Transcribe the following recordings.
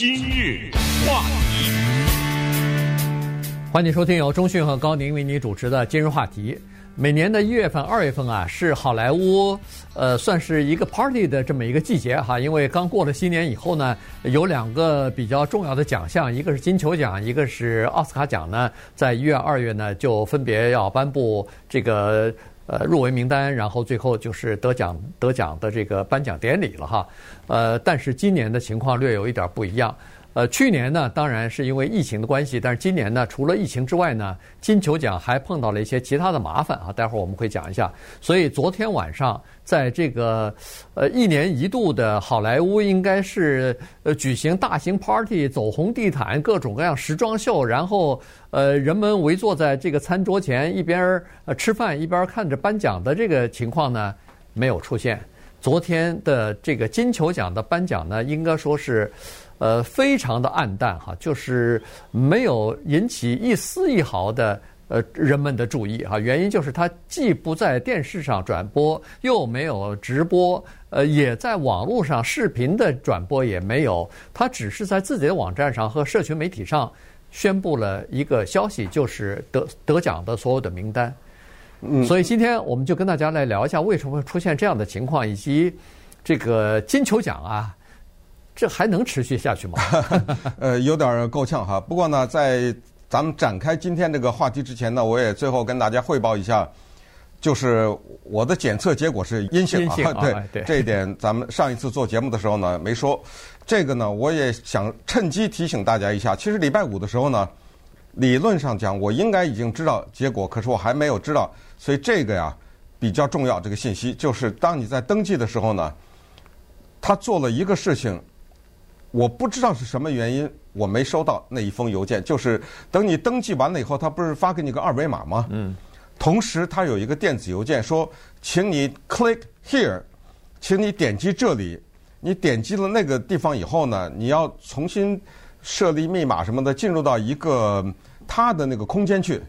今日话题，欢迎收听由中讯和高宁为你主持的今日话题。每年的一月份、二月份啊，是好莱坞呃算是一个 party 的这么一个季节哈。因为刚过了新年以后呢，有两个比较重要的奖项，一个是金球奖，一个是奥斯卡奖呢，在一月、二月呢就分别要颁布这个。呃，入围名单，然后最后就是得奖得奖的这个颁奖典礼了哈。呃，但是今年的情况略有一点不一样。呃，去年呢，当然是因为疫情的关系，但是今年呢，除了疫情之外呢，金球奖还碰到了一些其他的麻烦啊。待会儿我们会讲一下。所以昨天晚上，在这个呃一年一度的好莱坞，应该是呃举行大型 party、走红地毯、各种各样时装秀，然后呃人们围坐在这个餐桌前，一边儿呃吃饭一边看着颁奖的这个情况呢，没有出现。昨天的这个金球奖的颁奖呢，应该说是。呃，非常的暗淡哈，就是没有引起一丝一毫的呃人们的注意哈。原因就是它既不在电视上转播，又没有直播，呃，也在网络上视频的转播也没有。它只是在自己的网站上和社群媒体上宣布了一个消息，就是得得奖的所有的名单。嗯，所以今天我们就跟大家来聊一下为什么会出现这样的情况，以及这个金球奖啊。这还能持续下去吗？呃，有点够呛哈。不过呢，在咱们展开今天这个话题之前呢，我也最后跟大家汇报一下，就是我的检测结果是阴性啊。性啊 对，对这一点咱们上一次做节目的时候呢没说。这个呢，我也想趁机提醒大家一下。其实礼拜五的时候呢，理论上讲我应该已经知道结果，可是我还没有知道。所以这个呀比较重要。这个信息就是当你在登记的时候呢，他做了一个事情。我不知道是什么原因，我没收到那一封邮件。就是等你登记完了以后，他不是发给你个二维码吗？嗯。同时，他有一个电子邮件说，请你 click here，请你点击这里。你点击了那个地方以后呢，你要重新设立密码什么的，进入到一个他的那个空间去，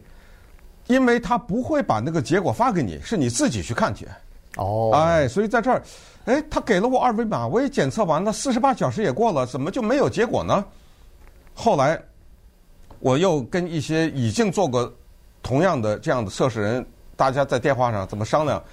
因为他不会把那个结果发给你，是你自己去看去。哦。哎，所以在这儿。哎，他给了我二维码，我也检测完了，四十八小时也过了，怎么就没有结果呢？后来我又跟一些已经做过同样的这样的测试人，大家在电话上怎么商量？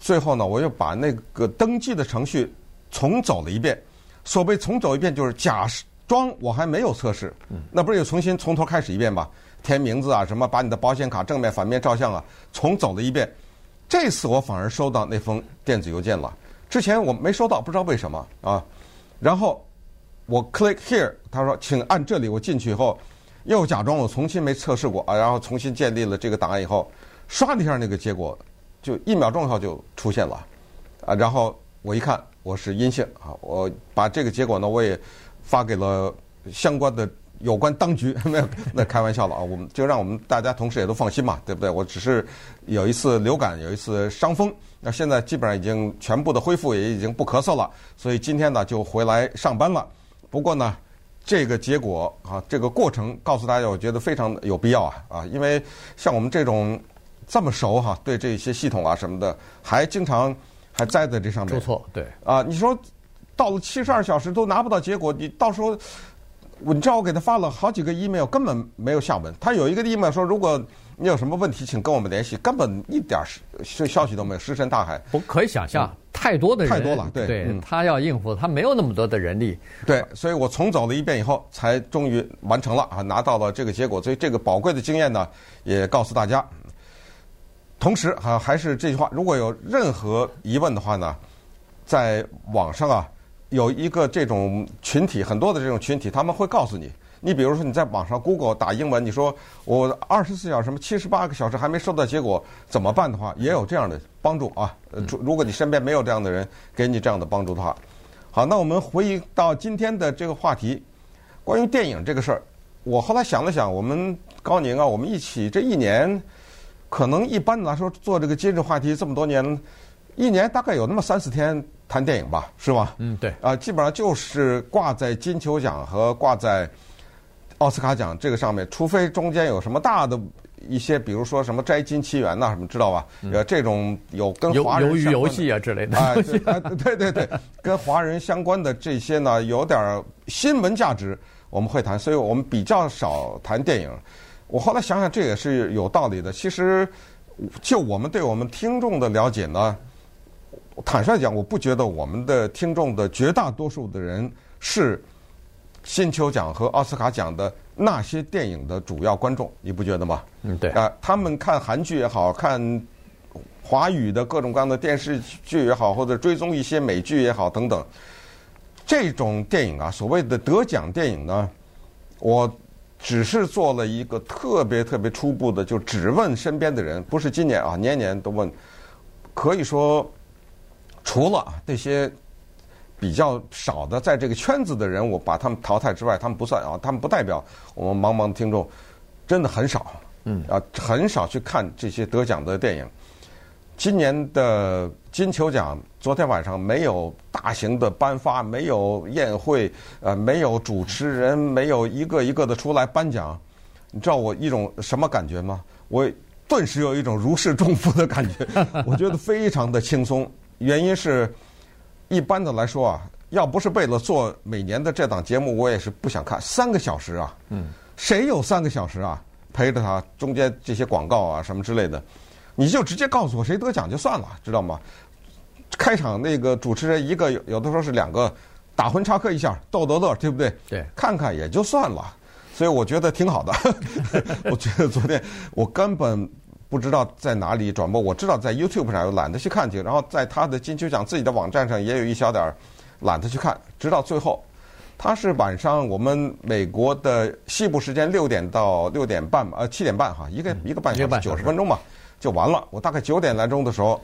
最后呢，我又把那个登记的程序重走了一遍。所谓重走一遍，就是假装我还没有测试，那不是又重新从头开始一遍吗？填名字啊，什么把你的保险卡正面、反面照相啊，重走了一遍。这次我反而收到那封电子邮件了。之前我没收到，不知道为什么啊。然后我 click here，他说请按这里。我进去以后，又假装我重新没测试过啊，然后重新建立了这个档案以后，刷了一下那个结果，就一秒钟以后就出现了啊。然后我一看我是阴性啊，我把这个结果呢我也发给了相关的有关当局，没有那开玩笑了啊。我们就让我们大家同事也都放心嘛，对不对？我只是有一次流感，有一次伤风。那现在基本上已经全部的恢复，也已经不咳嗽了，所以今天呢就回来上班了。不过呢，这个结果啊，这个过程告诉大家，我觉得非常有必要啊啊，因为像我们这种这么熟哈，对这些系统啊什么的，还经常还栽在这上面。出错，对啊，你说到了七十二小时都拿不到结果，你到时候我你知道我给他发了好几个 email，根本没有下文。他有一个 email 说如果。你有什么问题，请跟我们联系。根本一点消消息都没有，石沉大海。我可以想象，嗯、太多的人，太多了。对，对、嗯、他要应付，他没有那么多的人力。对，所以我重走了一遍以后，才终于完成了啊，拿到了这个结果。所以这个宝贵的经验呢，也告诉大家。同时啊，还是这句话，如果有任何疑问的话呢，在网上啊，有一个这种群体，很多的这种群体，他们会告诉你。你比如说，你在网上 Google 打英文，你说我二十四小时什么七十八个小时还没收到结果，怎么办的话，也有这样的帮助啊。如果你身边没有这样的人给你这样的帮助的话，好，那我们回忆到今天的这个话题，关于电影这个事儿，我后来想了想，我们高宁啊，我们一起这一年，可能一般来说做这个今日话题这么多年，一年大概有那么三四天谈电影吧，是吧？嗯，对。啊，基本上就是挂在金球奖和挂在。奥斯卡奖这个上面，除非中间有什么大的一些，比如说什么《摘金奇缘》呐，什么知道吧？呃，这种有跟华人鱿鱼游戏啊之类的啊，对对对，跟华人相关的这些呢，有点新闻价值，我们会谈，所以我们比较少谈电影。我后来想想，这也是有道理的。其实，就我们对我们听众的了解呢，坦率讲，我不觉得我们的听众的绝大多数的人是金球奖和奥斯卡奖的那些电影的主要观众，你不觉得吗？嗯，对。啊，他们看韩剧也好看华语的各种各样的电视剧也好，或者追踪一些美剧也好等等，这种电影啊，所谓的得奖电影呢，我只是做了一个特别特别初步的，就只问身边的人，不是今年啊，年年都问，可以说除了那些。比较少的，在这个圈子的人，我把他们淘汰之外，他们不算啊，他们不代表我们茫茫的听众，真的很少，嗯啊，很少去看这些得奖的电影。今年的金球奖，昨天晚上没有大型的颁发，没有宴会，呃，没有主持人，没有一个一个的出来颁奖。你知道我一种什么感觉吗？我顿时有一种如释重负的感觉，我觉得非常的轻松。原因是。一般的来说啊，要不是为了做每年的这档节目，我也是不想看三个小时啊。嗯，谁有三个小时啊？陪着他中间这些广告啊什么之类的，你就直接告诉我谁得奖就算了，知道吗？开场那个主持人一个有的时候是两个打魂插科一下逗逗乐，对不对？对，看看也就算了。所以我觉得挺好的。我觉得昨天我根本。不知道在哪里转播，我知道在 YouTube 上有，懒得去看去。然后在他的金球奖自己的网站上也有一小点儿懒得去看，直到最后，他是晚上我们美国的西部时间六点到六点半吧，呃七点半哈，一个一个半小时九十分钟嘛，就完了。我大概九点来钟的时候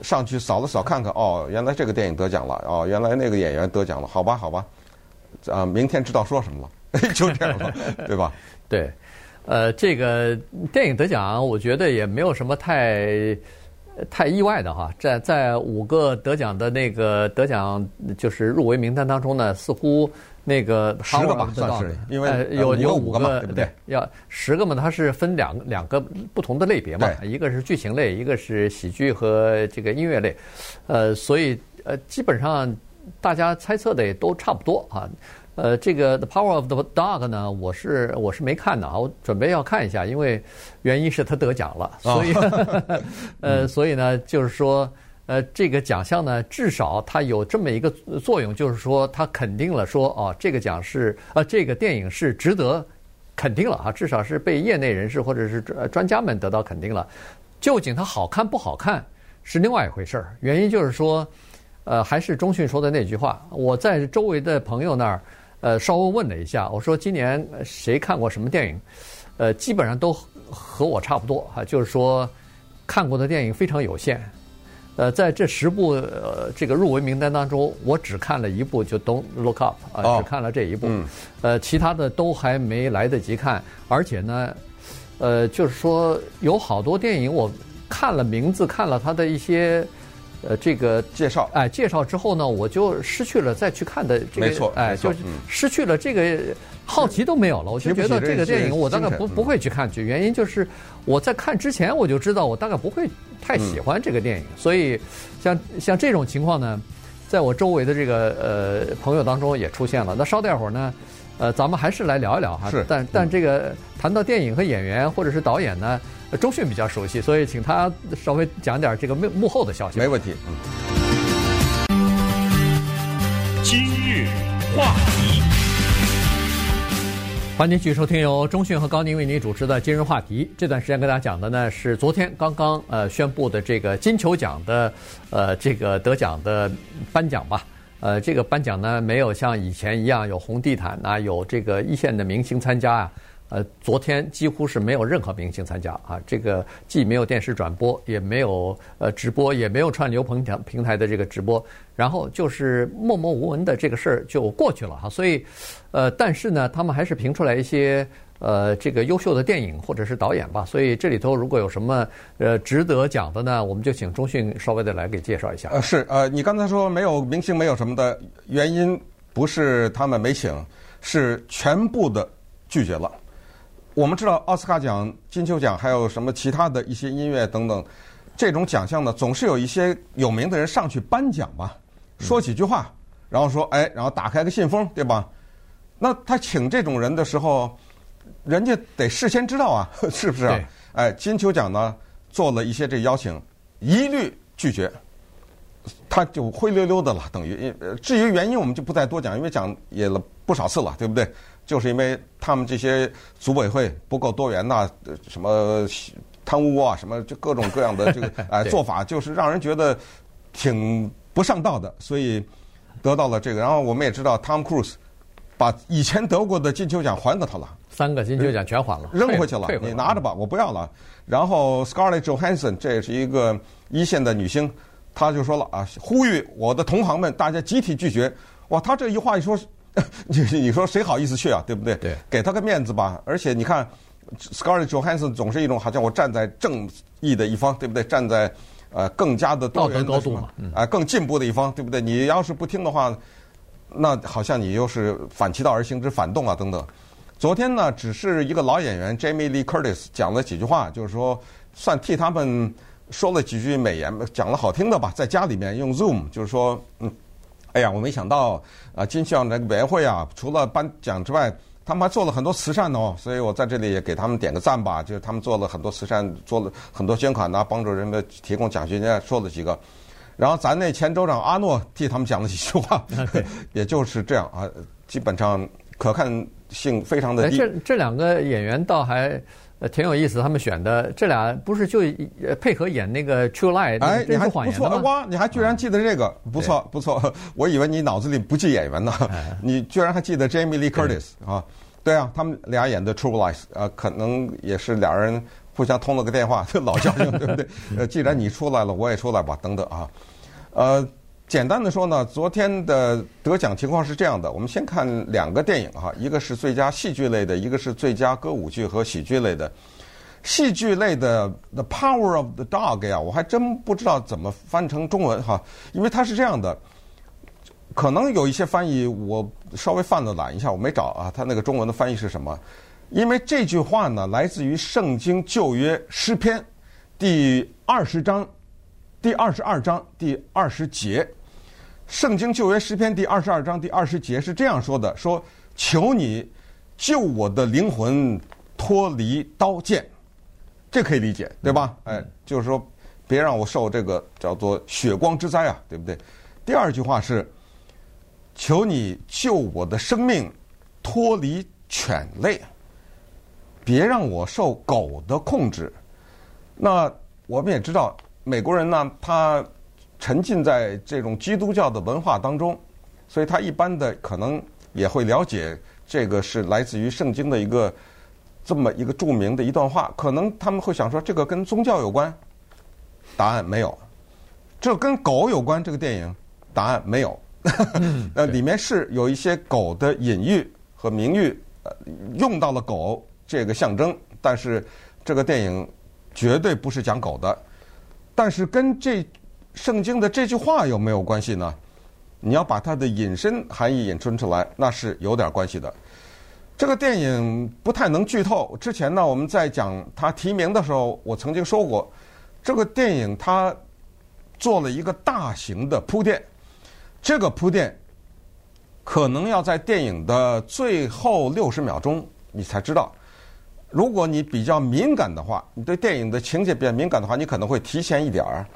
上去扫了扫看看，哦，原来这个电影得奖了，哦，原来那个演员得奖了，好吧，好吧，啊，明天知道说什么了，就这样了，对吧？对。呃，这个电影得奖，我觉得也没有什么太太意外的哈。在在五个得奖的那个得奖就是入围名单当中呢，似乎那个十个吧，算是因为、呃、有有五个嘛，对不对？要十个嘛，它是分两两个不同的类别嘛，一个是剧情类，一个是喜剧和这个音乐类。呃，所以呃，基本上大家猜测的也都差不多啊。呃，这个《The Power of the Dog》呢，我是我是没看的啊，我准备要看一下，因为原因是他得奖了，所以，哦、呃，所以呢，就是说，呃，这个奖项呢，至少它有这么一个作用，就是说，它肯定了说，哦，这个奖是，呃，这个电影是值得肯定了啊，至少是被业内人士或者是专专家们得到肯定了。究竟它好看不好看是另外一回事儿，原因就是说，呃，还是中讯说的那句话，我在周围的朋友那儿。呃，稍微问了一下，我说今年谁看过什么电影？呃，基本上都和我差不多哈，就是说看过的电影非常有限。呃，在这十部呃这个入围名单当中，我只看了一部，就《Don't Look Up》啊，只看了这一部。呃，其他的都还没来得及看，而且呢，呃，就是说有好多电影我看了名字，看了它的一些。呃，这个介绍，哎，介绍之后呢，我就失去了再去看的这个，没错，哎，就失去了这个好奇都没有了。我就觉得这个电影我大概不不会去看去，原因就是我在看之前我就知道我大概不会太喜欢这个电影，所以像像这种情况呢，在我周围的这个呃朋友当中也出现了。那稍待会儿呢，呃，咱们还是来聊一聊哈。是，但但这个谈到电影和演员或者是导演呢？周迅比较熟悉，所以请他稍微讲点这个幕幕后的消息。没问题。嗯。今日话题，欢迎继续收听由中讯和高宁为您主持的《今日话题》。这段时间跟大家讲的呢是昨天刚刚呃宣布的这个金球奖的呃这个得奖的颁奖吧。呃，这个颁奖呢没有像以前一样有红地毯啊，有这个一线的明星参加啊。呃，昨天几乎是没有任何明星参加啊，这个既没有电视转播，也没有呃直播，也没有串流平台平台的这个直播，然后就是默默无闻的这个事儿就过去了哈。所以，呃，但是呢，他们还是评出来一些呃这个优秀的电影或者是导演吧。所以这里头如果有什么呃值得讲的呢，我们就请中讯稍微的来给介绍一下。呃，是呃，你刚才说没有明星没有什么的原因，不是他们没请，是全部的拒绝了。我们知道奥斯卡奖、金球奖，还有什么其他的一些音乐等等，这种奖项呢，总是有一些有名的人上去颁奖吧，说几句话，然后说，哎，然后打开个信封，对吧？那他请这种人的时候，人家得事先知道啊，是不是？啊哎，金球奖呢做了一些这邀请，一律拒绝，他就灰溜溜的了，等于。至于原因，我们就不再多讲，因为讲也了不少次了，对不对？就是因为他们这些组委会不够多元呐，什么贪污啊，什么就各种各样的这个哎做法，就是让人觉得挺不上道的，所以得到了这个。然后我们也知道，Tom Cruise。把以前得过的金球奖还给他了，三个金球奖全还了，扔回去 了。你拿着吧，我不要了。然后 Scarlett Johansson 这也是一个一线的女星，她就说了啊，呼吁我的同行们，大家集体拒绝。哇，她这一话一说，你你说谁好意思去啊？对不对？对，给她个面子吧。而且你看，Scarlett Johansson 总是一种好像我站在正义的一方，对不对？站在呃更加的道德高度嘛，啊，更进步的一方，对不对？你要是不听的话。那好像你又是反其道而行之，反动啊等等。昨天呢，只是一个老演员 Jamie Lee Curtis 讲了几句话，就是说算替他们说了几句美言，讲了好听的吧。在家里面用 Zoom，就是说，嗯，哎呀，我没想到啊，金像那个委员会啊，除了颁奖之外，他们还做了很多慈善哦，所以我在这里也给他们点个赞吧。就是他们做了很多慈善，做了很多捐款呐，帮助人们提供奖学金，说了几个。然后咱那前州长阿诺替他们讲了几句话，也就是这样啊，基本上可看性非常的低。这这两个演员倒还挺有意思，他们选的这俩不是就配合演那个《True Lie》？哎，你还不错哇！你还居然记得这个，不错不错。我以为你脑子里不记演员呢，你居然还记得 Jamie Lee Curtis 啊？对啊，他们俩演的《True Lies》啊，可能也是俩人。互相通了个电话，老交情，对不对？呃，既然你出来了，我也出来吧，等等啊。呃，简单的说呢，昨天的得奖情况是这样的。我们先看两个电影哈，一个是最佳戏剧类的，一个是最佳歌舞剧和喜剧类的。戏剧类的《The Power of the Dog》呀，我还真不知道怎么翻成中文哈，因为它是这样的，可能有一些翻译我稍微犯了懒一下，我没找啊，它那个中文的翻译是什么？因为这句话呢，来自于《圣经旧约诗篇》第二十章第二十二章第二十节，《圣经旧约诗篇》第二十二章第二十节是这样说的：“说求你救我的灵魂脱离刀剑。”这可以理解，对吧？哎，就是说别让我受这个叫做血光之灾啊，对不对？第二句话是：“求你救我的生命脱离犬类。”别让我受狗的控制。那我们也知道，美国人呢，他沉浸在这种基督教的文化当中，所以他一般的可能也会了解这个是来自于圣经的一个这么一个著名的一段话。可能他们会想说，这个跟宗教有关？答案没有。这跟狗有关？这个电影？答案没有。呃，里面是有一些狗的隐喻和名誉，呃，用到了狗。这个象征，但是这个电影绝对不是讲狗的，但是跟这圣经的这句话有没有关系呢？你要把它的引申含义引申出来，那是有点关系的。这个电影不太能剧透。之前呢，我们在讲它提名的时候，我曾经说过，这个电影它做了一个大型的铺垫，这个铺垫可能要在电影的最后六十秒钟你才知道。如果你比较敏感的话，你对电影的情节比较敏感的话，你可能会提前一点儿。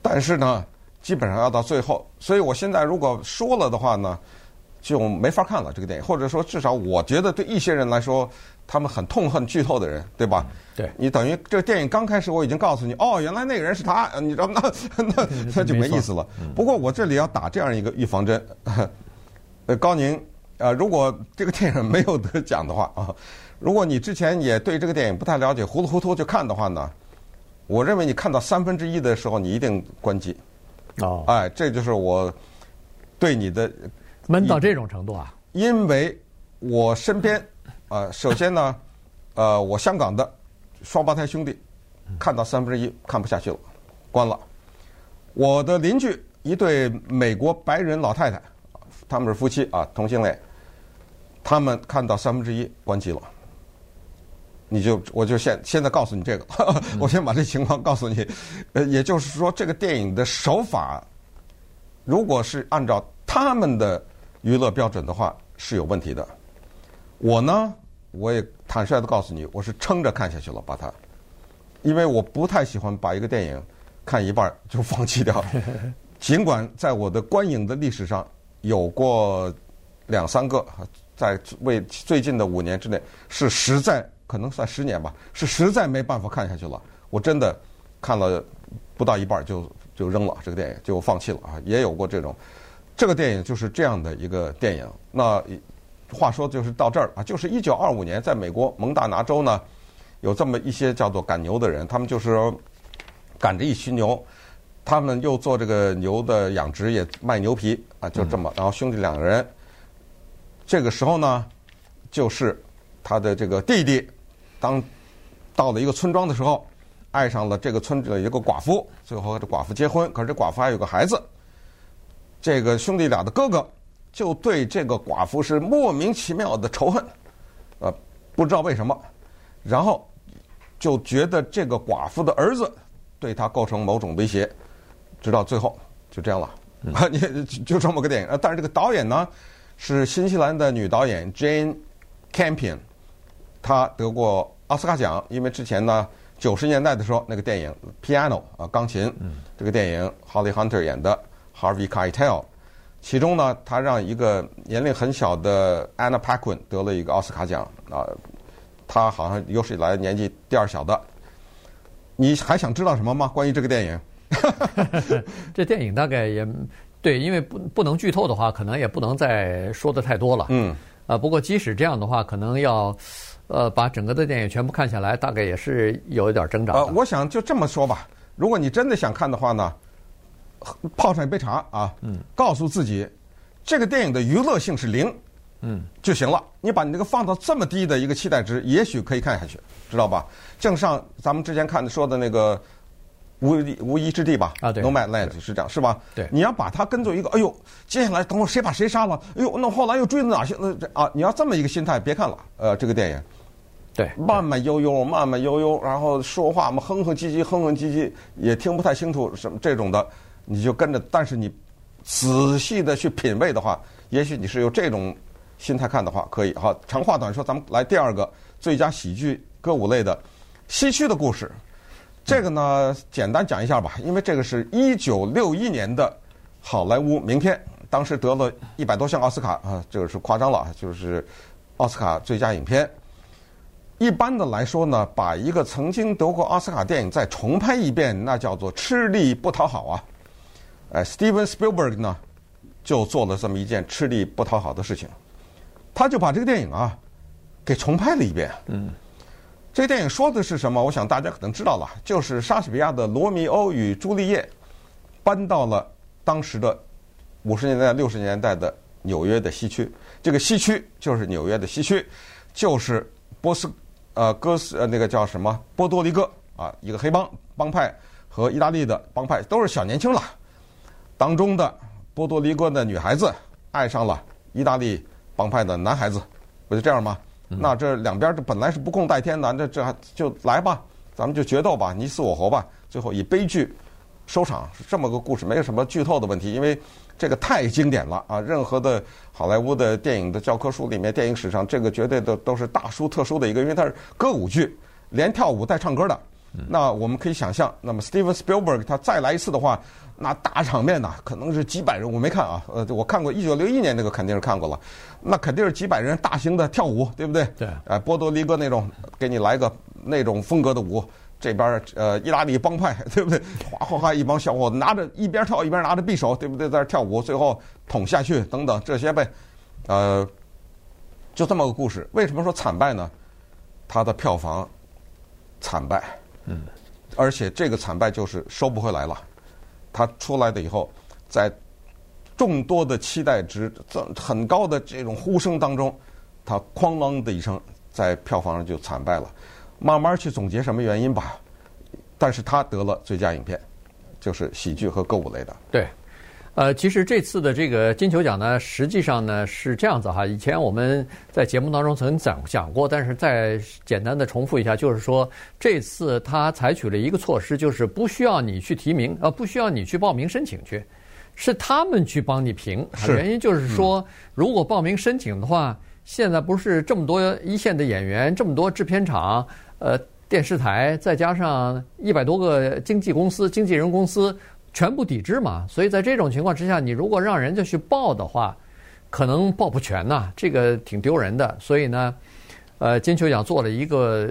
但是呢，基本上要到最后。所以我现在如果说了的话呢，就没法看了这个电影。或者说，至少我觉得对一些人来说，他们很痛恨剧透的人，对吧？对。你等于这个电影刚开始我已经告诉你，哦，原来那个人是他，你知道？那那那就没意思了。不过我这里要打这样一个预防针。呃，高宁，呃，如果这个电影没有得奖的话啊。如果你之前也对这个电影不太了解，糊里糊涂就看的话呢，我认为你看到三分之一的时候，你一定关机。哦，哎，这就是我对你的闷到这种程度啊！因为我身边，呃，首先呢，呃，我香港的双胞胎兄弟看到三分之一看不下去了，关了。我的邻居一对美国白人老太太，他们是夫妻啊，同性恋，他们看到三分之一关机了。你就我就现现在告诉你这个，我先把这情况告诉你。呃，也就是说，这个电影的手法，如果是按照他们的娱乐标准的话，是有问题的。我呢，我也坦率的告诉你，我是撑着看下去了，把它，因为我不太喜欢把一个电影看一半就放弃掉。尽管在我的观影的历史上有过两三个，在为最近的五年之内是实在。可能算十年吧，是实在没办法看下去了。我真的看了不到一半就就扔了这个电影，就放弃了啊。也有过这种，这个电影就是这样的一个电影。那话说就是到这儿啊，就是一九二五年，在美国蒙大拿州呢，有这么一些叫做赶牛的人，他们就是赶着一群牛，他们又做这个牛的养殖，也卖牛皮啊，就这么。然后兄弟两个人，这个时候呢，就是他的这个弟弟。当到了一个村庄的时候，爱上了这个村的一个寡妇，最后和这寡妇结婚。可是这寡妇还有个孩子，这个兄弟俩的哥哥就对这个寡妇是莫名其妙的仇恨，呃，不知道为什么，然后就觉得这个寡妇的儿子对他构成某种威胁，直到最后就这样了。啊，你就这么个电影。但是这个导演呢是新西兰的女导演 Jane Campion。她得过奥斯卡奖，因为之前呢，九十年代的时候那个电影《Piano》啊，钢琴，这个电影 Holly Hunter 演的，Harvey Keitel，其中呢，她让一个年龄很小的 Anna Paquin 得了一个奥斯卡奖啊，她好像有史以来年纪第二小的。你还想知道什么吗？关于这个电影？这电影大概也对，因为不不能剧透的话，可能也不能再说的太多了。嗯，啊，不过即使这样的话，可能要。呃，把整个的电影全部看下来，大概也是有一点挣扎。呃，我想就这么说吧，如果你真的想看的话呢，泡上一杯茶啊，嗯，告诉自己，这个电影的娱乐性是零，嗯，就行了。你把你这个放到这么低的一个期待值，也许可以看下去，知道吧？正像咱们之前看的说的那个无无依之地吧，啊，对，Nomadland 是这样，是吧？对，你要把它跟做一个，哎呦，接下来等会儿谁把谁杀了？哎呦，那后来又追到哪些？那这啊，你要这么一个心态，别看了，呃，这个电影。对，慢慢悠悠，慢慢悠悠，然后说话嘛，哼哼唧唧，哼哼唧唧，也听不太清楚什么这种的，你就跟着。但是你仔细的去品味的话，也许你是有这种心态看的话，可以。好，长话短说，咱们来第二个最佳喜剧歌舞类的《西区的故事》。这个呢，简单讲一下吧，因为这个是一九六一年的好莱坞名片，当时得了一百多项奥斯卡啊，这个是夸张了，就是奥斯卡最佳影片。一般的来说呢，把一个曾经得过奥斯卡电影再重拍一遍，那叫做吃力不讨好啊。哎，Steven Spielberg 呢，就做了这么一件吃力不讨好的事情，他就把这个电影啊，给重拍了一遍。嗯，这电影说的是什么？我想大家可能知道了，就是莎士比亚的《罗密欧与朱丽叶》搬到了当时的五十年代、六十年代的纽约的西区。这个西区就是纽约的西区，就是波斯。呃，哥斯呃，那个叫什么波多黎各啊，一个黑帮帮派和意大利的帮派都是小年轻了。当中的波多黎各的女孩子爱上了意大利帮派的男孩子，不就这样吗？嗯、那这两边这本来是不共戴天的，这这还就来吧，咱们就决斗吧，你死我活吧，最后以悲剧收场，是这么个故事，没有什么剧透的问题，因为。这个太经典了啊！任何的好莱坞的电影的教科书里面，电影史上这个绝对的都是大书特书的一个，因为它是歌舞剧，连跳舞带唱歌的。那我们可以想象，那么 Steven Spielberg 他再来一次的话，那大场面呐，可能是几百人。我没看啊，呃，我看过一九六一年那个肯定是看过了，那肯定是几百人大型的跳舞，对不对？对。呃，波多黎各那种，给你来个那种风格的舞。这边呃，意大利帮派对不对？哗哗哗，一帮小伙子拿着一边跳一边拿着匕首，对不对？在这跳舞，最后捅下去等等这些呗，呃，就这么个故事。为什么说惨败呢？它的票房惨败，嗯，而且这个惨败就是收不回来了。它出来的以后，在众多的期待值这很高的这种呼声当中，它哐啷的一声，在票房上就惨败了。慢慢去总结什么原因吧，但是他得了最佳影片，就是喜剧和歌舞类的。对，呃，其实这次的这个金球奖呢，实际上呢是这样子哈。以前我们在节目当中曾经讲讲过，但是再简单的重复一下，就是说这次他采取了一个措施，就是不需要你去提名，呃，不需要你去报名申请去，是他们去帮你评。是。原因就是说，如果报名申请的话，现在不是这么多一线的演员，这么多制片厂，呃。电视台再加上一百多个经纪公司、经纪人公司全部抵制嘛，所以在这种情况之下，你如果让人家去报的话，可能报不全呐，这个挺丢人的。所以呢，呃，金球奖做了一个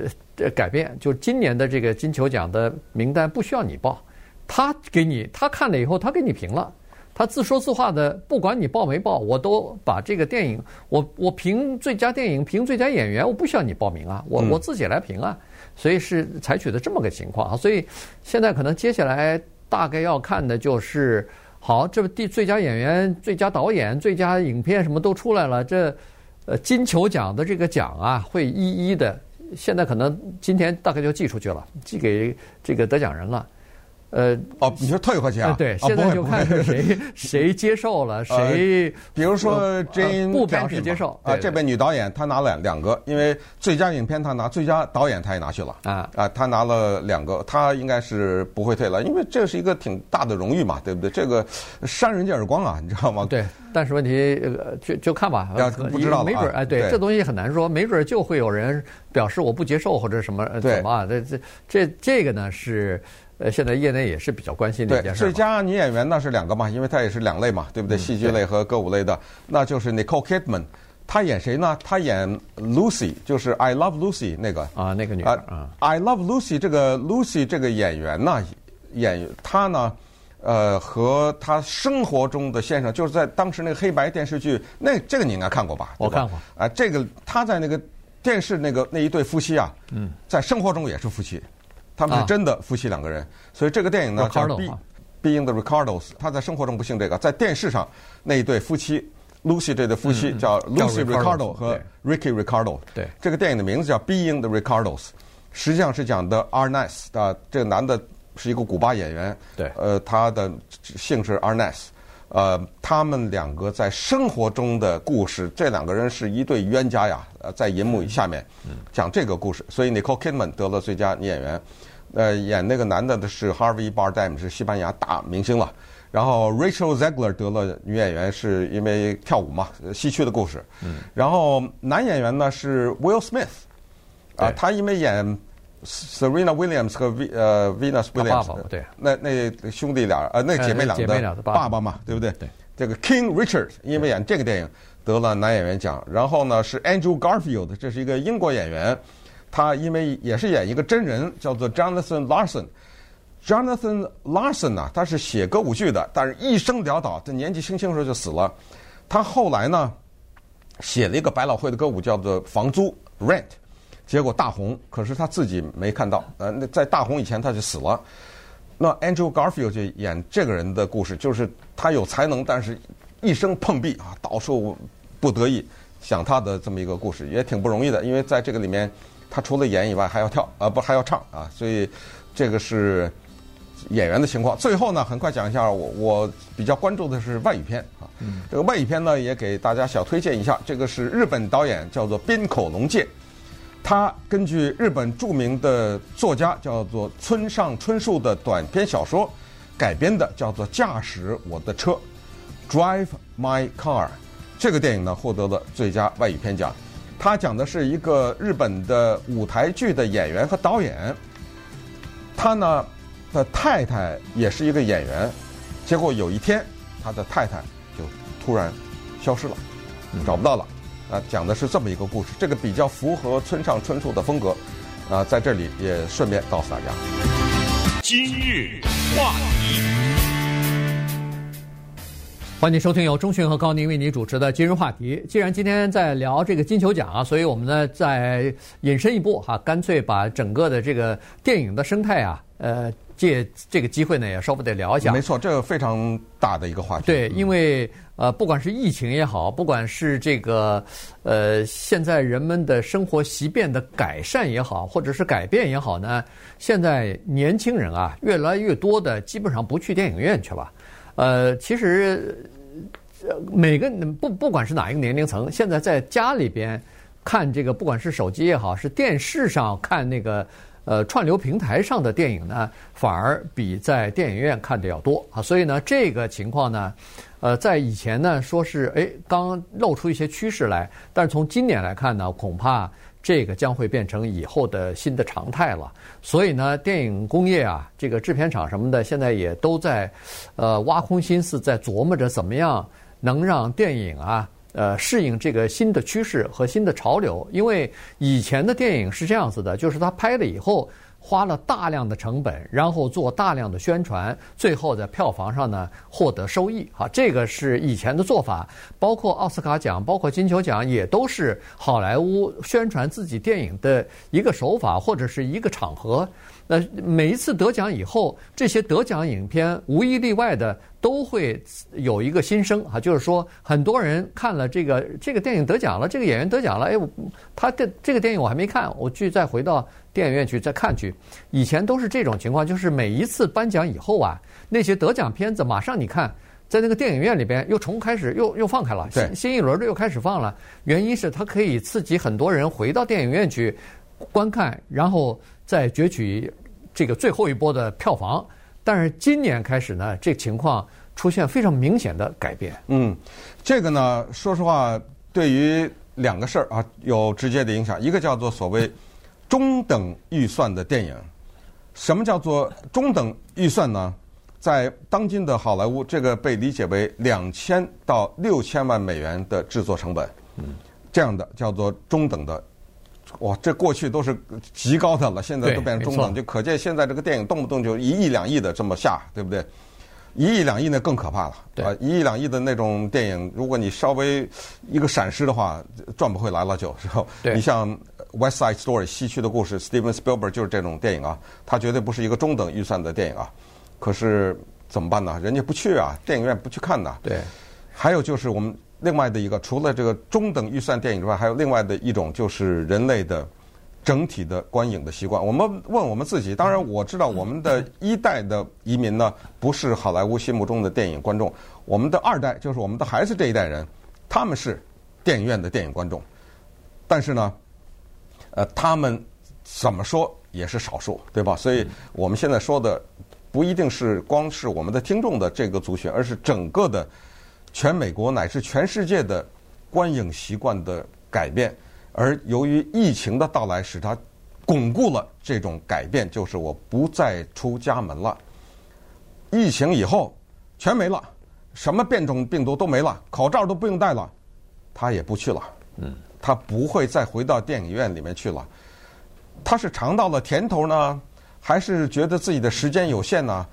改变，就今年的这个金球奖的名单不需要你报，他给你，他看了以后，他给你评了。他自说自话的，不管你报没报，我都把这个电影，我我评最佳电影，评最佳演员，我不需要你报名啊，我我自己来评啊。所以是采取的这么个情况啊。所以现在可能接下来大概要看的就是，好，这第最佳演员、最佳导演、最佳影片什么都出来了，这呃金球奖的这个奖啊，会一一的，现在可能今天大概就寄出去了，寄给这个得奖人了。呃哦，你说退回去啊？对，现在就看是谁 谁接受了，谁比如说 Jane 不表示接受啊，这位女导演她拿了两个，因为最佳影片她拿，最佳导演她也拿去了啊啊，她拿了两个，她应该是不会退了，因为这是一个挺大的荣誉嘛，对不对？这个扇人家耳光啊，你知道吗？对，但是问题就就看吧，不知道没准哎，对，这东西很难说，没准就会有人表示我不接受或者什么怎么啊？这这这这个呢是。呃，现在业内也是比较关心的一件事。最佳女演员那是两个嘛，因为她也是两类嘛，对不对？戏剧类和歌舞类的，那就是 Nicole Kidman，她演谁呢？她演 Lucy，就是 I Love Lucy 那个啊，那个女啊。I Love Lucy 这个 Lucy 这个演员呢，演她呢，呃，和她生活中的先生，就是在当时那个黑白电视剧，那这个你应该看过吧？我看过。啊，这个她在那个电视那个那一对夫妻啊，嗯，在生活中也是夫妻。他们是真的夫妻两个人，啊、所以这个电影呢叫《Being the Ricardos》。他在生活中不姓这个，在电视上那一对夫妻，Lucy 这对夫妻叫 Lucy Ricardo 和 Ricky Ricardo。对，这个电影的名字叫《Being the Ricardos》，实际上是讲的 Arnaz 啊，这个男的是一个古巴演员。对，呃，他的姓是 Arnaz。呃，他们两个在生活中的故事，这两个人是一对冤家呀。呃，在银幕下面讲这个故事，所以 Nicole Kidman 得了最佳女演员。呃，演那个男的的是 Harvey Bardem，是西班牙大明星了。然后 Rachel Zegler 得了女演员，是因为跳舞嘛，西区的故事。然后男演员呢是 Will Smith，啊，他因为演 Serena Williams 和 V 呃 Venus Williams，对，那那兄弟俩呃那姐妹俩的爸爸嘛，对不对？对。这个 King Richard 因为演这个电影得了男演员奖。然后呢是 Andrew Garfield，这是一个英国演员。他因为也是演一个真人，叫做 Jonathan Larson。Jonathan Larson 呢，他是写歌舞剧的，但是一生潦倒，他年纪轻轻的时候就死了。他后来呢，写了一个百老汇的歌舞，叫做《房租》（Rent），结果大红，可是他自己没看到。呃，那在大红以前他就死了。那 Andrew Garfield 就演这个人的故事，就是他有才能，但是一生碰壁啊，到处不得意，讲他的这么一个故事，也挺不容易的，因为在这个里面。他除了演以外还要跳啊，不还要唱啊，所以这个是演员的情况。最后呢，很快讲一下我我比较关注的是外语片啊。这个外语片呢，也给大家小推荐一下。这个是日本导演叫做滨口龙介，他根据日本著名的作家叫做村上春树的短篇小说改编的，叫做《驾驶我的车》（Drive My Car）。这个电影呢，获得了最佳外语片奖。他讲的是一个日本的舞台剧的演员和导演，他呢的太太也是一个演员，结果有一天他的太太就突然消失了，找不到了。啊，讲的是这么一个故事，这个比较符合村上春树的风格。啊，在这里也顺便告诉大家，今日话题。欢迎收听由钟迅和高宁为你主持的今日话题。既然今天在聊这个金球奖啊，所以我们呢再引申一步哈，干脆把整个的这个电影的生态啊，呃，借这个机会呢也稍微得聊一下。没错，这个非常大的一个话题。对，因为呃，不管是疫情也好，不管是这个呃现在人们的生活习变的改善也好，或者是改变也好呢，现在年轻人啊越来越多的基本上不去电影院去了。呃，其实每个不不管是哪一个年龄层，现在在家里边看这个，不管是手机也好，是电视上看那个。呃，串流平台上的电影呢，反而比在电影院看的要多啊，所以呢，这个情况呢，呃，在以前呢，说是诶刚露出一些趋势来，但是从今年来看呢，恐怕这个将会变成以后的新的常态了。所以呢，电影工业啊，这个制片厂什么的，现在也都在呃挖空心思在琢磨着怎么样能让电影啊。呃，适应这个新的趋势和新的潮流，因为以前的电影是这样子的，就是他拍了以后花了大量的成本，然后做大量的宣传，最后在票房上呢获得收益。哈，这个是以前的做法，包括奥斯卡奖，包括金球奖，也都是好莱坞宣传自己电影的一个手法或者是一个场合。那每一次得奖以后，这些得奖影片无一例外的都会有一个新生啊，就是说很多人看了这个这个电影得奖了，这个演员得奖了，哎，他的这个电影我还没看，我去再回到电影院去再看去。以前都是这种情况，就是每一次颁奖以后啊，那些得奖片子马上你看在那个电影院里边又重开始又又放开了，新新一轮的又开始放了，原因是它可以刺激很多人回到电影院去观看，然后。在攫取这个最后一波的票房，但是今年开始呢，这个情况出现非常明显的改变。嗯，这个呢，说实话，对于两个事儿啊有直接的影响。一个叫做所谓中等预算的电影，什么叫做中等预算呢？在当今的好莱坞，这个被理解为两千到六千万美元的制作成本，嗯，这样的叫做中等的。哇，这过去都是极高的了，现在都变成中等，就可见现在这个电影动不动就一亿两亿的这么下，对不对？一亿两亿那更可怕了，对啊，一亿两亿的那种电影，如果你稍微一个闪失的话，赚不回来了就。是后你像《West Side Story》西区的故事，Steven Spielberg 就是这种电影啊，它绝对不是一个中等预算的电影啊。可是怎么办呢？人家不去啊，电影院不去看呐。对，还有就是我们。另外的一个，除了这个中等预算电影之外，还有另外的一种，就是人类的整体的观影的习惯。我们问我们自己，当然我知道我们的一代的移民呢，不是好莱坞心目中的电影观众。我们的二代，就是我们的孩子这一代人，他们是电影院的电影观众。但是呢，呃，他们怎么说也是少数，对吧？所以我们现在说的不一定是光是我们的听众的这个族群，而是整个的。全美国乃至全世界的观影习惯的改变，而由于疫情的到来，使它巩固了这种改变，就是我不再出家门了。疫情以后全没了，什么变种病毒都没了，口罩都不用戴了，他也不去了。嗯，他不会再回到电影院里面去了。他是尝到了甜头呢，还是觉得自己的时间有限呢？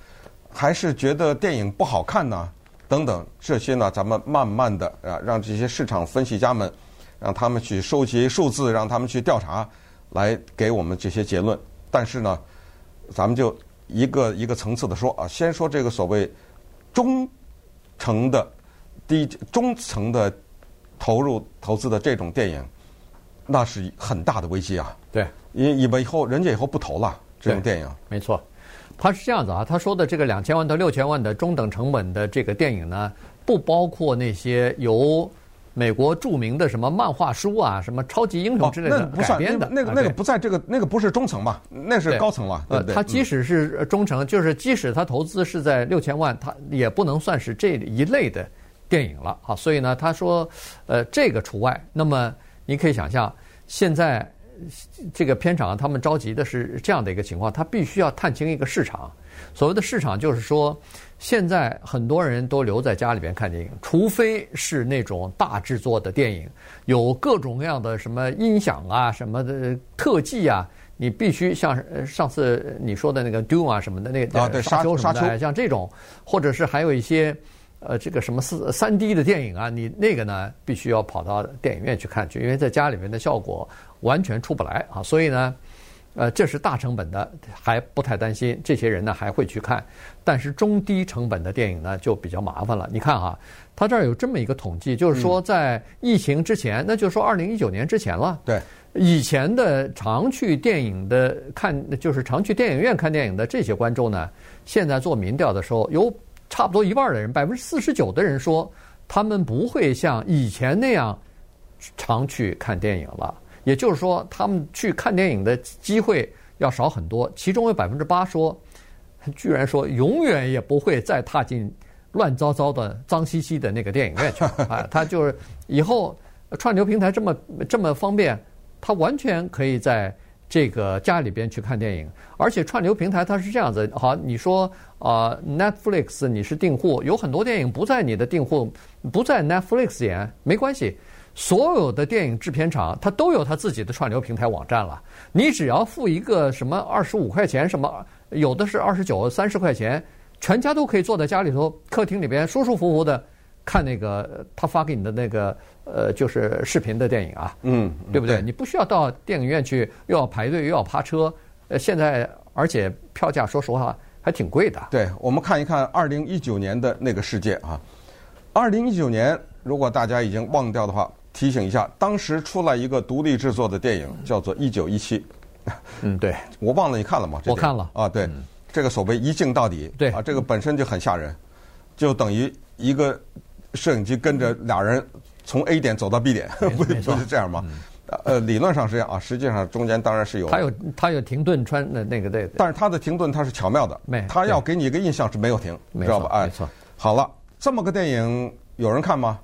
还是觉得电影不好看呢？等等，这些呢，咱们慢慢的啊，让这些市场分析家们，让他们去收集数字，让他们去调查，来给我们这些结论。但是呢，咱们就一个一个层次的说啊，先说这个所谓中层的低中层的投入投资的这种电影，那是很大的危机啊。对，因以为以后人家以后不投了这种电影。没错。他是这样子啊，他说的这个两千万到六千万的中等成本的这个电影呢，不包括那些由美国著名的什么漫画书啊、什么超级英雄之类的改编的。那个那个不在这个那个不是中层嘛，那是高层了。呃，他即使是中层，就是即使他投资是在六千万，他也不能算是这一类的电影了啊。所以呢，他说呃这个除外。那么你可以想象现在。这个片场他们着急的是这样的一个情况，他必须要探清一个市场。所谓的市场就是说，现在很多人都留在家里边看电影，除非是那种大制作的电影，有各种各样的什么音响啊、什么的特技啊，你必须像上次你说的那个 Doom 啊什么的那个、啊、对沙丘什么的，像这种，或者是还有一些。呃，这个什么四三 D 的电影啊，你那个呢，必须要跑到电影院去看去，因为在家里面的效果完全出不来啊。所以呢，呃，这是大成本的，还不太担心这些人呢还会去看。但是中低成本的电影呢就比较麻烦了。你看啊，他这儿有这么一个统计，就是说在疫情之前，那就是说二零一九年之前了。对，以前的常去电影的看，就是常去电影院看电影的这些观众呢，现在做民调的时候有。差不多一半的人，百分之四十九的人说，他们不会像以前那样常去看电影了。也就是说，他们去看电影的机会要少很多。其中有百分之八说，居然说永远也不会再踏进乱糟糟的、脏兮兮的那个电影院去。啊，他就是以后串流平台这么这么方便，他完全可以在这个家里边去看电影。而且串流平台它是这样子，好，你说啊，呃，Netflix 你是订户，有很多电影不在你的订户，不在 Netflix 演，没关系。所有的电影制片厂，它都有它自己的串流平台网站了。你只要付一个什么二十五块钱，什么有的是二十九、三十块钱，全家都可以坐在家里头客厅里边舒舒服服的看那个他发给你的那个呃，就是视频的电影啊。嗯，对不对？你不需要到电影院去，又要排队又要趴车。呃，现在而且票价说实话还挺贵的。对，我们看一看二零一九年的那个世界啊。二零一九年，如果大家已经忘掉的话。提醒一下，当时出来一个独立制作的电影，叫做《一九一七》。嗯，对，我忘了你看了吗？我看了啊，对，这个所谓一镜到底，对啊，这个本身就很吓人，就等于一个摄影机跟着俩人从 A 点走到 B 点，不是不是这样吗？呃，理论上是这样啊，实际上中间当然是有。他有他有停顿穿的那个对，但是他的停顿他是巧妙的，没，他要给你一个印象是没有停，知道吧？哎，没错。好了，这么个电影有人看吗？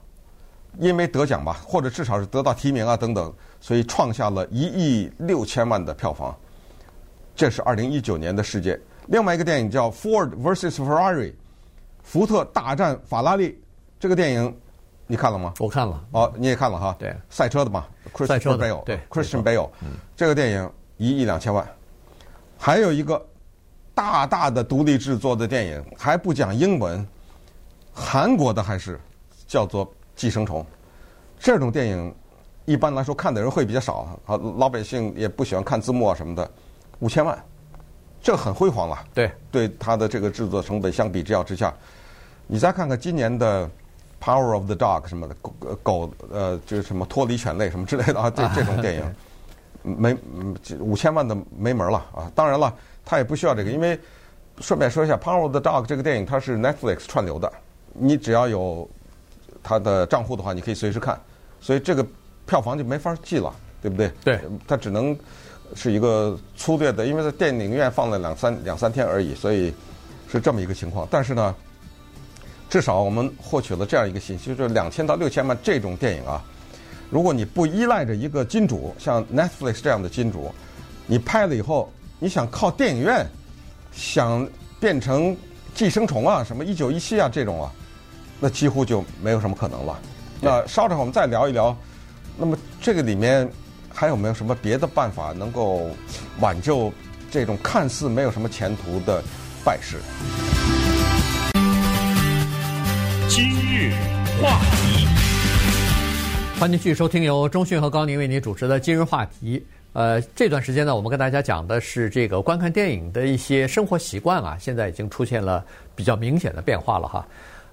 因为得奖吧，或者至少是得到提名啊等等，所以创下了一亿六千万的票房。这是二零一九年的世界。另外一个电影叫《Ford vs Ferrari》，福特大战法拉利。这个电影你看了吗？我看了。哦，你也看了哈？对。赛车的嘛？，Christian。Bale，对，Christian Bale。嗯。这个电影一亿两千万。还有一个大大的独立制作的电影，还不讲英文，韩国的还是。叫做《寄生虫》，这种电影一般来说看的人会比较少啊，老百姓也不喜欢看字幕啊什么的。五千万，这很辉煌了。对，对它的这个制作成本相比之下之下，你再看看今年的《Power of the Dog》什么的狗狗呃就是什么脱离犬类什么之类的啊，这这种电影没五千万的没门了啊！当然了，它也不需要这个，因为顺便说一下，《Power of the Dog》这个电影它是 Netflix 串流的，你只要有。他的账户的话，你可以随时看，所以这个票房就没法记了，对不对？对，它只能是一个粗略的，因为在电影院放了两三两三天而已，所以是这么一个情况。但是呢，至少我们获取了这样一个信息，就是两千到六千万这种电影啊，如果你不依赖着一个金主，像 Netflix 这样的金主，你拍了以后，你想靠电影院想变成寄生虫啊，什么一九一七啊这种啊。那几乎就没有什么可能了。那稍后我们再聊一聊。那么这个里面还有没有什么别的办法能够挽救这种看似没有什么前途的败势？今日话题，欢迎继续收听由中讯和高宁为您主持的今日话题。呃，这段时间呢，我们跟大家讲的是这个观看电影的一些生活习惯啊，现在已经出现了比较明显的变化了哈。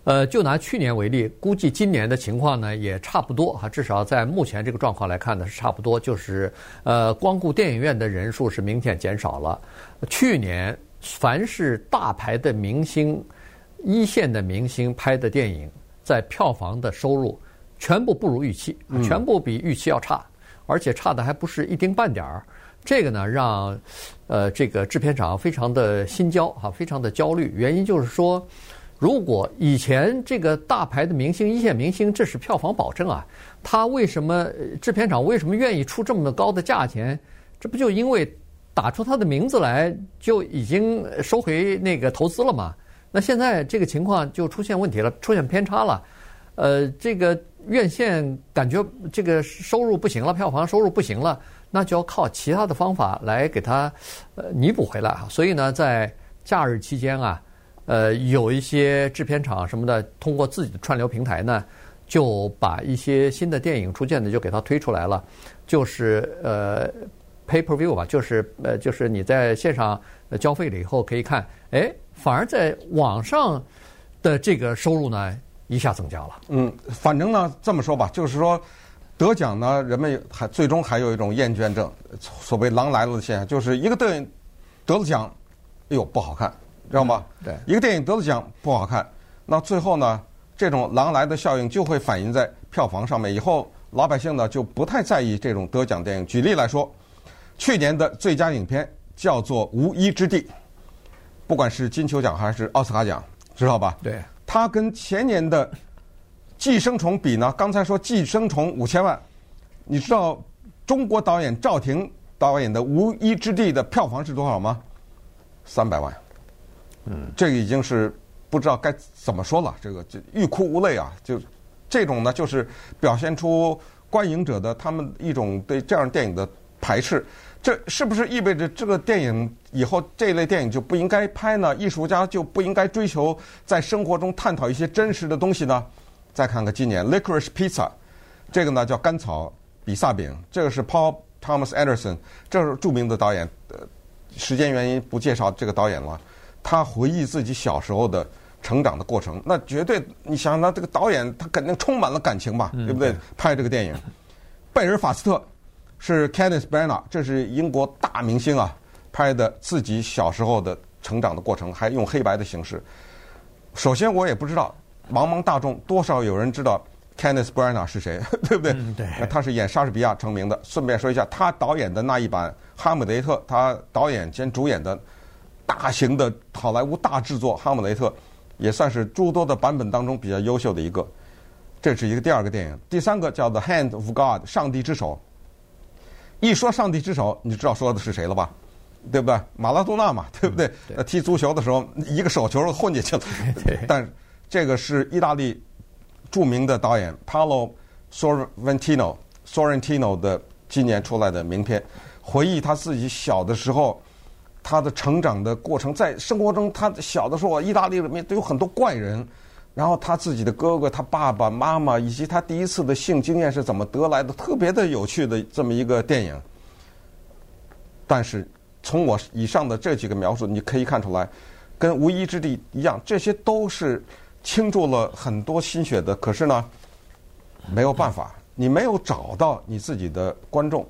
呃，就拿去年为例，估计今年的情况呢也差不多哈，至少在目前这个状况来看呢是差不多，就是呃，光顾电影院的人数是明显减少了。去年凡是大牌的明星、一线的明星拍的电影，在票房的收入全部不如预期，全部比预期要差，而且差的还不是一丁半点儿。这个呢，让呃这个制片厂非常的心焦哈，非常的焦虑，原因就是说。如果以前这个大牌的明星、一线明星，这是票房保证啊，他为什么制片厂为什么愿意出这么高的价钱？这不就因为打出他的名字来就已经收回那个投资了吗？那现在这个情况就出现问题了，出现偏差了。呃，这个院线感觉这个收入不行了，票房收入不行了，那就要靠其他的方法来给他呃弥补回来啊。所以呢，在假日期间啊。呃，有一些制片厂什么的，通过自己的串流平台呢，就把一些新的电影出现的就给它推出来了，就是呃，pay per view 吧，就是呃，就是你在线上交费了以后可以看，哎，反而在网上的这个收入呢一下增加了。嗯，反正呢这么说吧，就是说得奖呢，人们还最终还有一种厌倦症，所谓“狼来了”的现象，就是一个电影得了奖，哎呦不好看。知道吗？对，一个电影得了奖不好看，那最后呢，这种狼来的效应就会反映在票房上面。以后老百姓呢就不太在意这种得奖电影。举例来说，去年的最佳影片叫做《无依之地》，不管是金球奖还是奥斯卡奖，知道吧？对。它跟前年的《寄生虫》比呢？刚才说《寄生虫》五千万，你知道中国导演赵婷导演的《无依之地》的票房是多少吗？三百万。嗯，这个已经是不知道该怎么说了，这个就欲哭无泪啊！就这种呢，就是表现出观影者的他们一种对这样电影的排斥。这是不是意味着这个电影以后这类电影就不应该拍呢？艺术家就不应该追求在生活中探讨一些真实的东西呢？再看看今年《Licorice Pizza》，这个呢叫甘草比萨饼，这个是 Paul Thomas Anderson，这是著名的导演。呃，时间原因不介绍这个导演了。他回忆自己小时候的成长的过程，那绝对你想想，他这个导演他肯定充满了感情吧，对不对？拍这个电影，贝尔法斯特。是 Kenneth Branagh，这是英国大明星啊，拍的自己小时候的成长的过程，还用黑白的形式。首先，我也不知道，茫茫大众多少有人知道 Kenneth Branagh 是谁，对不对？嗯、对。他是演莎士比亚成名的。顺便说一下，他导演的那一版《哈姆雷特》，他导演兼主演的大型的好莱坞大制作《哈姆雷特》，也算是诸多的版本当中比较优秀的一个。这是一个第二个电影，第三个叫《The Hand of God》，上帝之手。一说上帝之手，你知道说的是谁了吧？对不对？马拉多纳嘛，对不对？嗯、对踢足球的时候，一个手球混进去了。但这个是意大利著名的导演 Paolo Sorrentino Sorrentino 的今年出来的名片，回忆他自己小的时候，他的成长的过程，在生活中，他小的时候，意大利里面都有很多怪人。然后他自己的哥哥、他爸爸妈妈以及他第一次的性经验是怎么得来的，特别的有趣的这么一个电影。但是从我以上的这几个描述，你可以看出来，跟《无依之地》一样，这些都是倾注了很多心血的。可是呢，没有办法，你没有找到你自己的观众。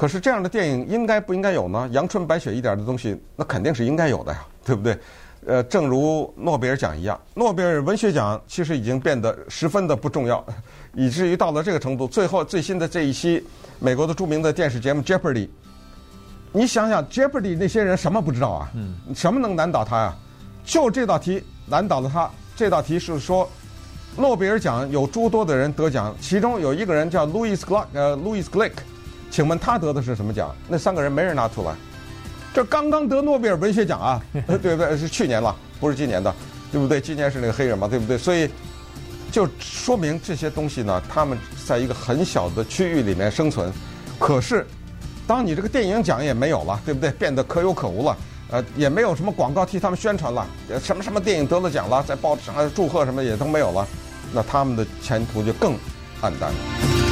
可是这样的电影应该不应该有呢？阳春白雪一点的东西，那肯定是应该有的呀，对不对？呃，正如诺贝尔奖一样，诺贝尔文学奖其实已经变得十分的不重要，以至于到了这个程度。最后最新的这一期美国的著名的电视节目《Jeopardy》，你想想《Jeopardy》那些人什么不知道啊？嗯，什么能难倒他呀？就这道题难倒了他。这道题是说，诺贝尔奖有诸多的人得奖，其中有一个人叫 Louis Gluck，呃，Louis Glick，请问他得的是什么奖？那三个人没人拿出来。这刚刚得诺贝尔文学奖啊，对不对？是去年了，不是今年的，对不对？今年是那个黑人嘛，对不对？所以就说明这些东西呢，他们在一个很小的区域里面生存。可是，当你这个电影奖也没有了，对不对？变得可有可无了，呃，也没有什么广告替他们宣传了，什么什么电影得了奖了，在报纸上祝贺什么也都没有了，那他们的前途就更黯淡了。